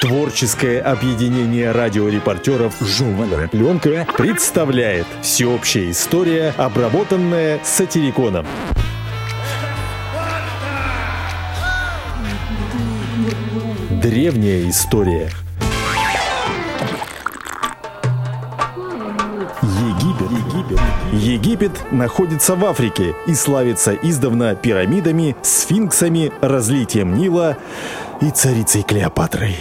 Творческое объединение радиорепортеров «Журнальная пленка» представляет всеобщая история, обработанная сатириконом. Древняя история. Египет. Египет находится в Африке и славится издавна пирамидами, сфинксами, разлитием Нила и царицей Клеопатрой.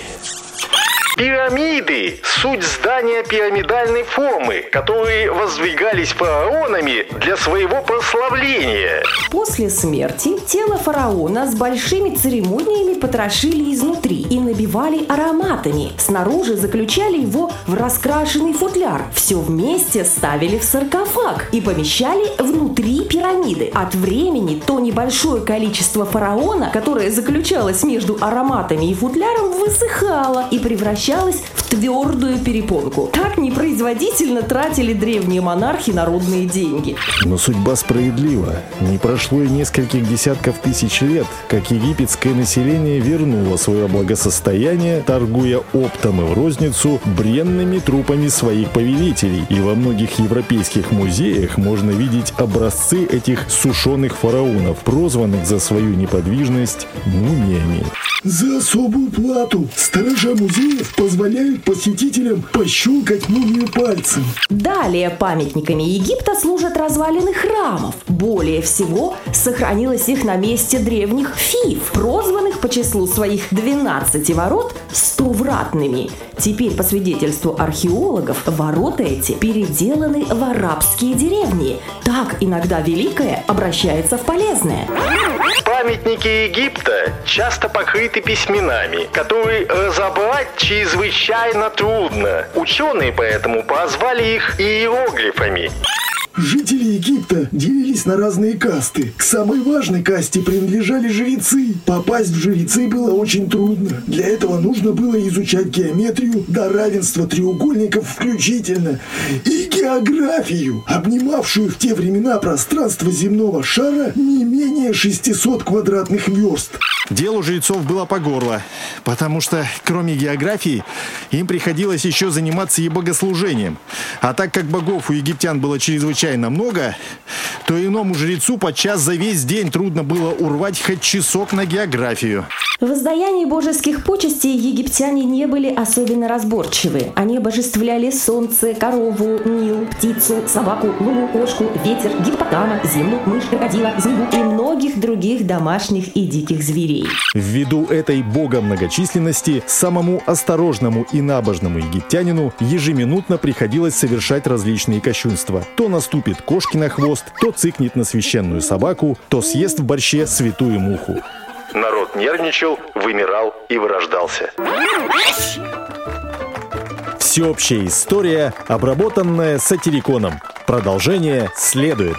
Пирамиды – суть здания пирамидальной формы, которые воздвигались фараонами для своего прославления. После смерти тело фараона с большими церемониями потрошили изнутри и набивали ароматами. Снаружи заключали его в раскрашенный футляр. Все вместе ставили в саркофаг и помещали внутри пирамиды. От времени то небольшое количество фараона, которое заключалось между ароматами и футляром, высыхало и превращалось в твердую перепонку. Так непроизводительно тратили древние монархи народные деньги. Но судьба справедлива. Не прошло и нескольких десятков тысяч лет, как египетское население вернуло свое благосостояние, торгуя оптом и в розницу бренными трупами своих повелителей. И во многих европейских музеях можно видеть образцы этих сушеных фараонов, прозванных за свою неподвижность мумиями. За особую плату сторожа музеев позволяют посетителям пощелкать мумию пальцем. Далее памятниками Египта служат развалины храмов. Более всего сохранилось их на месте древних фиф, прозванных по числу своих 12 ворот стовратными. Теперь, по свидетельству археологов, ворота эти переделаны в арабские деревни. Так иногда великое обращается в полезное. Памятники Египта часто покрыты письменами, которые разобрать чрезвычайно трудно. Ученые поэтому позвали их иероглифами. Жители Египта делились на разные касты. К самой важной касте принадлежали жрецы. Попасть в жрецы было очень трудно. Для этого нужно было изучать геометрию до равенства треугольников включительно и географию, обнимавшую в те времена пространство земного шара не менее 600 квадратных верст. Дело жрецов было по горло, потому что, кроме географии, им приходилось еще заниматься и богослужением. А так как богов у египтян было чрезвычайно много, то иному жрецу подчас за весь день трудно было урвать хоть часок на географию. В воздаянии божеских почестей египтяне не были особенно разборчивы. Они обожествляли солнце, корову, нил, птицу, собаку, луну, кошку, ветер, гиппотама, землю, мышь, крокодила, змею и многих других домашних и диких зверей. Ввиду этой бога многочисленности, самому осторожному и набожному египтянину ежеминутно приходилось совершать различные кощунства. То наступит кошки на хвост, то цыкнет на священную собаку, то съест в борще святую муху. Народ нервничал, вымирал и вырождался. Всеобщая история, обработанная сатириконом. Продолжение следует.